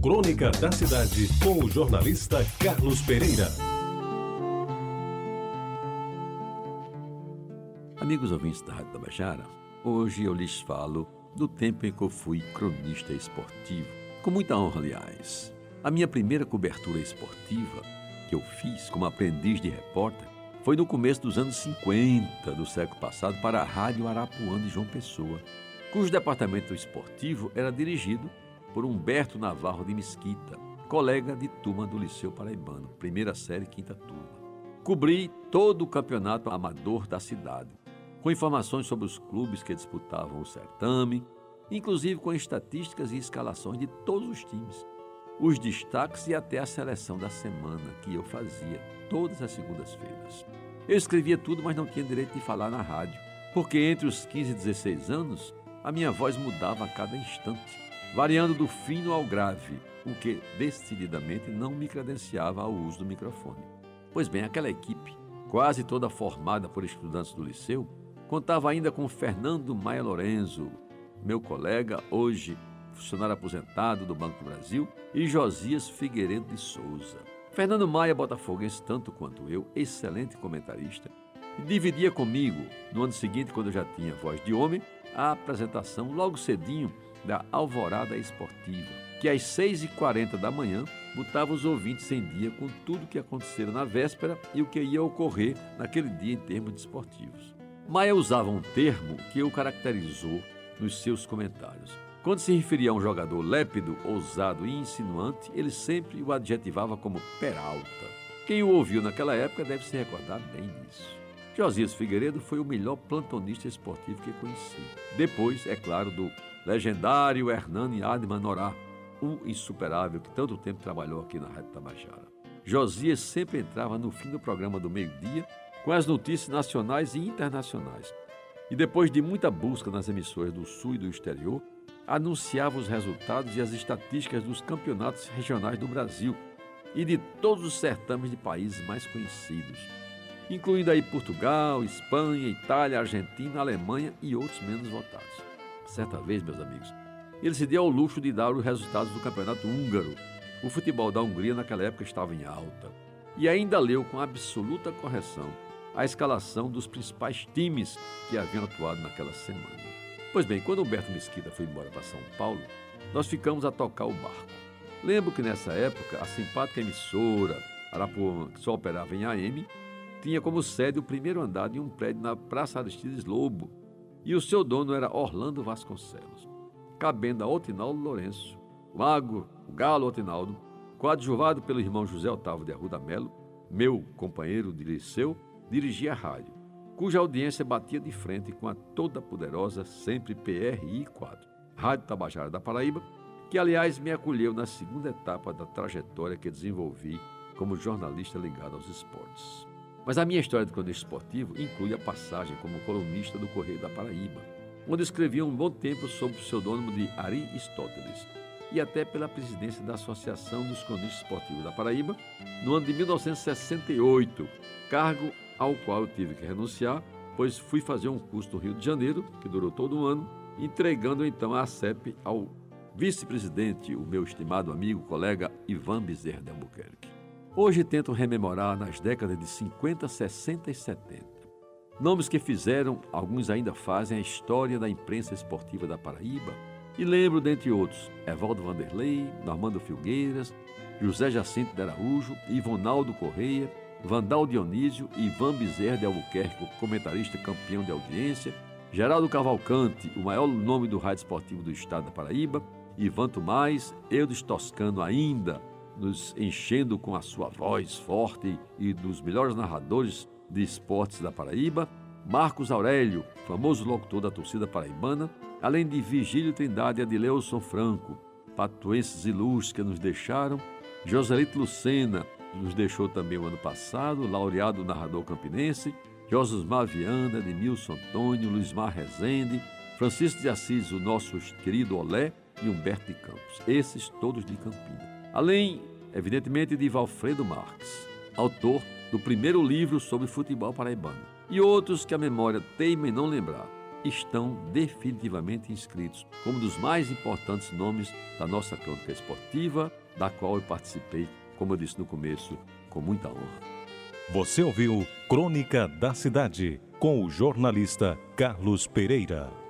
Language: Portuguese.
Crônica da Cidade, com o jornalista Carlos Pereira. Amigos ouvintes da Rádio Tabajara, hoje eu lhes falo do tempo em que eu fui cronista esportivo. Com muita honra, aliás. A minha primeira cobertura esportiva que eu fiz como aprendiz de repórter foi no começo dos anos 50 do século passado para a Rádio Arapuã de João Pessoa, cujo departamento esportivo era dirigido por Humberto Navarro de Mesquita, colega de turma do Liceu Paraibano, primeira série, quinta turma. Cobri todo o campeonato amador da cidade, com informações sobre os clubes que disputavam o certame, inclusive com estatísticas e escalações de todos os times, os destaques e até a seleção da semana que eu fazia todas as segundas-feiras. Eu escrevia tudo, mas não tinha direito de falar na rádio, porque entre os 15 e 16 anos a minha voz mudava a cada instante, variando do fino ao grave, o que decididamente não me credenciava ao uso do microfone. Pois bem, aquela equipe, quase toda formada por estudantes do liceu, contava ainda com Fernando Maia Lorenzo, meu colega, hoje funcionário aposentado do Banco do Brasil, e Josias Figueiredo de Souza. Fernando Maia, botafoguense tanto quanto eu, excelente comentarista, dividia comigo, no ano seguinte, quando eu já tinha voz de homem, a apresentação logo cedinho da Alvorada Esportiva, que às 6h40 da manhã botava os ouvintes em dia com tudo o que acontecera na véspera e o que ia ocorrer naquele dia em termos desportivos. Maia usava um termo que o caracterizou nos seus comentários. Quando se referia a um jogador lépido, ousado e insinuante, ele sempre o adjetivava como Peralta. Quem o ouviu naquela época deve se recordar bem disso. Josias Figueiredo foi o melhor plantonista esportivo que conheci. Depois, é claro, do legendário Hernani Adman Norá, o insuperável que tanto tempo trabalhou aqui na Rádio Tabajara. Josias sempre entrava no fim do programa do meio-dia com as notícias nacionais e internacionais. E depois de muita busca nas emissoras do Sul e do exterior, anunciava os resultados e as estatísticas dos campeonatos regionais do Brasil e de todos os certames de países mais conhecidos incluindo aí Portugal, Espanha, Itália, Argentina, Alemanha e outros menos votados. Certa vez, meus amigos, ele se deu ao luxo de dar os resultados do campeonato húngaro. O futebol da Hungria naquela época estava em alta. E ainda leu com absoluta correção a escalação dos principais times que haviam atuado naquela semana. Pois bem, quando Humberto Mesquita foi embora para São Paulo, nós ficamos a tocar o barco. Lembro que nessa época a simpática emissora Arapuã, que só operava em AM, tinha como sede o primeiro andar de um prédio na Praça Aristides Lobo, e o seu dono era Orlando Vasconcelos, cabendo a Otinaldo Lourenço, o Mago, o Galo Otinaldo, coadjuvado pelo irmão José Otávio de Arruda Melo, meu companheiro de liceu, dirigia a rádio, cuja audiência batia de frente com a toda poderosa sempre PRI 4, Rádio Tabajara da Paraíba, que aliás me acolheu na segunda etapa da trajetória que desenvolvi como jornalista ligado aos esportes. Mas a minha história de cronista esportivo inclui a passagem como colunista do Correio da Paraíba, onde escrevi um bom tempo sob o pseudônimo de Aristóteles e até pela presidência da Associação dos Cronistas Esportivos da Paraíba no ano de 1968, cargo ao qual eu tive que renunciar, pois fui fazer um curso no Rio de Janeiro, que durou todo um ano, entregando então a CEP ao vice-presidente, o meu estimado amigo, colega Ivan Bezerra de Albuquerque. Hoje tento rememorar nas décadas de 50, 60 e 70. Nomes que fizeram, alguns ainda fazem, a história da imprensa esportiva da Paraíba. E lembro, dentre outros, Evaldo Vanderlei, Normando Filgueiras, José Jacinto de Araújo, Ivonaldo Correia, Vandal Dionísio Ivan Bezerra de Albuquerque, comentarista campeão de audiência, Geraldo Cavalcante, o maior nome do rádio esportivo do estado da Paraíba, Ivan Tomás, Eudes Toscano ainda, nos enchendo com a sua voz forte e dos melhores narradores de esportes da Paraíba, Marcos Aurélio, famoso locutor da torcida paraibana, além de Vigílio Trindade e Adileuson Franco, patuenses ilustres que nos deixaram, Joselito Lucena, nos deixou também o ano passado, laureado narrador campinense, Jososmar Viana, Edmilson Antônio, Luizmar Rezende, Francisco de Assis, o nosso querido Olé e Humberto de Campos, esses todos de Campina. Além, evidentemente, de Valfredo Marques, autor do primeiro livro sobre futebol paraibano, e outros que a memória teima em não lembrar, estão definitivamente inscritos como um dos mais importantes nomes da nossa crônica esportiva, da qual eu participei, como eu disse no começo, com muita honra. Você ouviu Crônica da Cidade com o jornalista Carlos Pereira.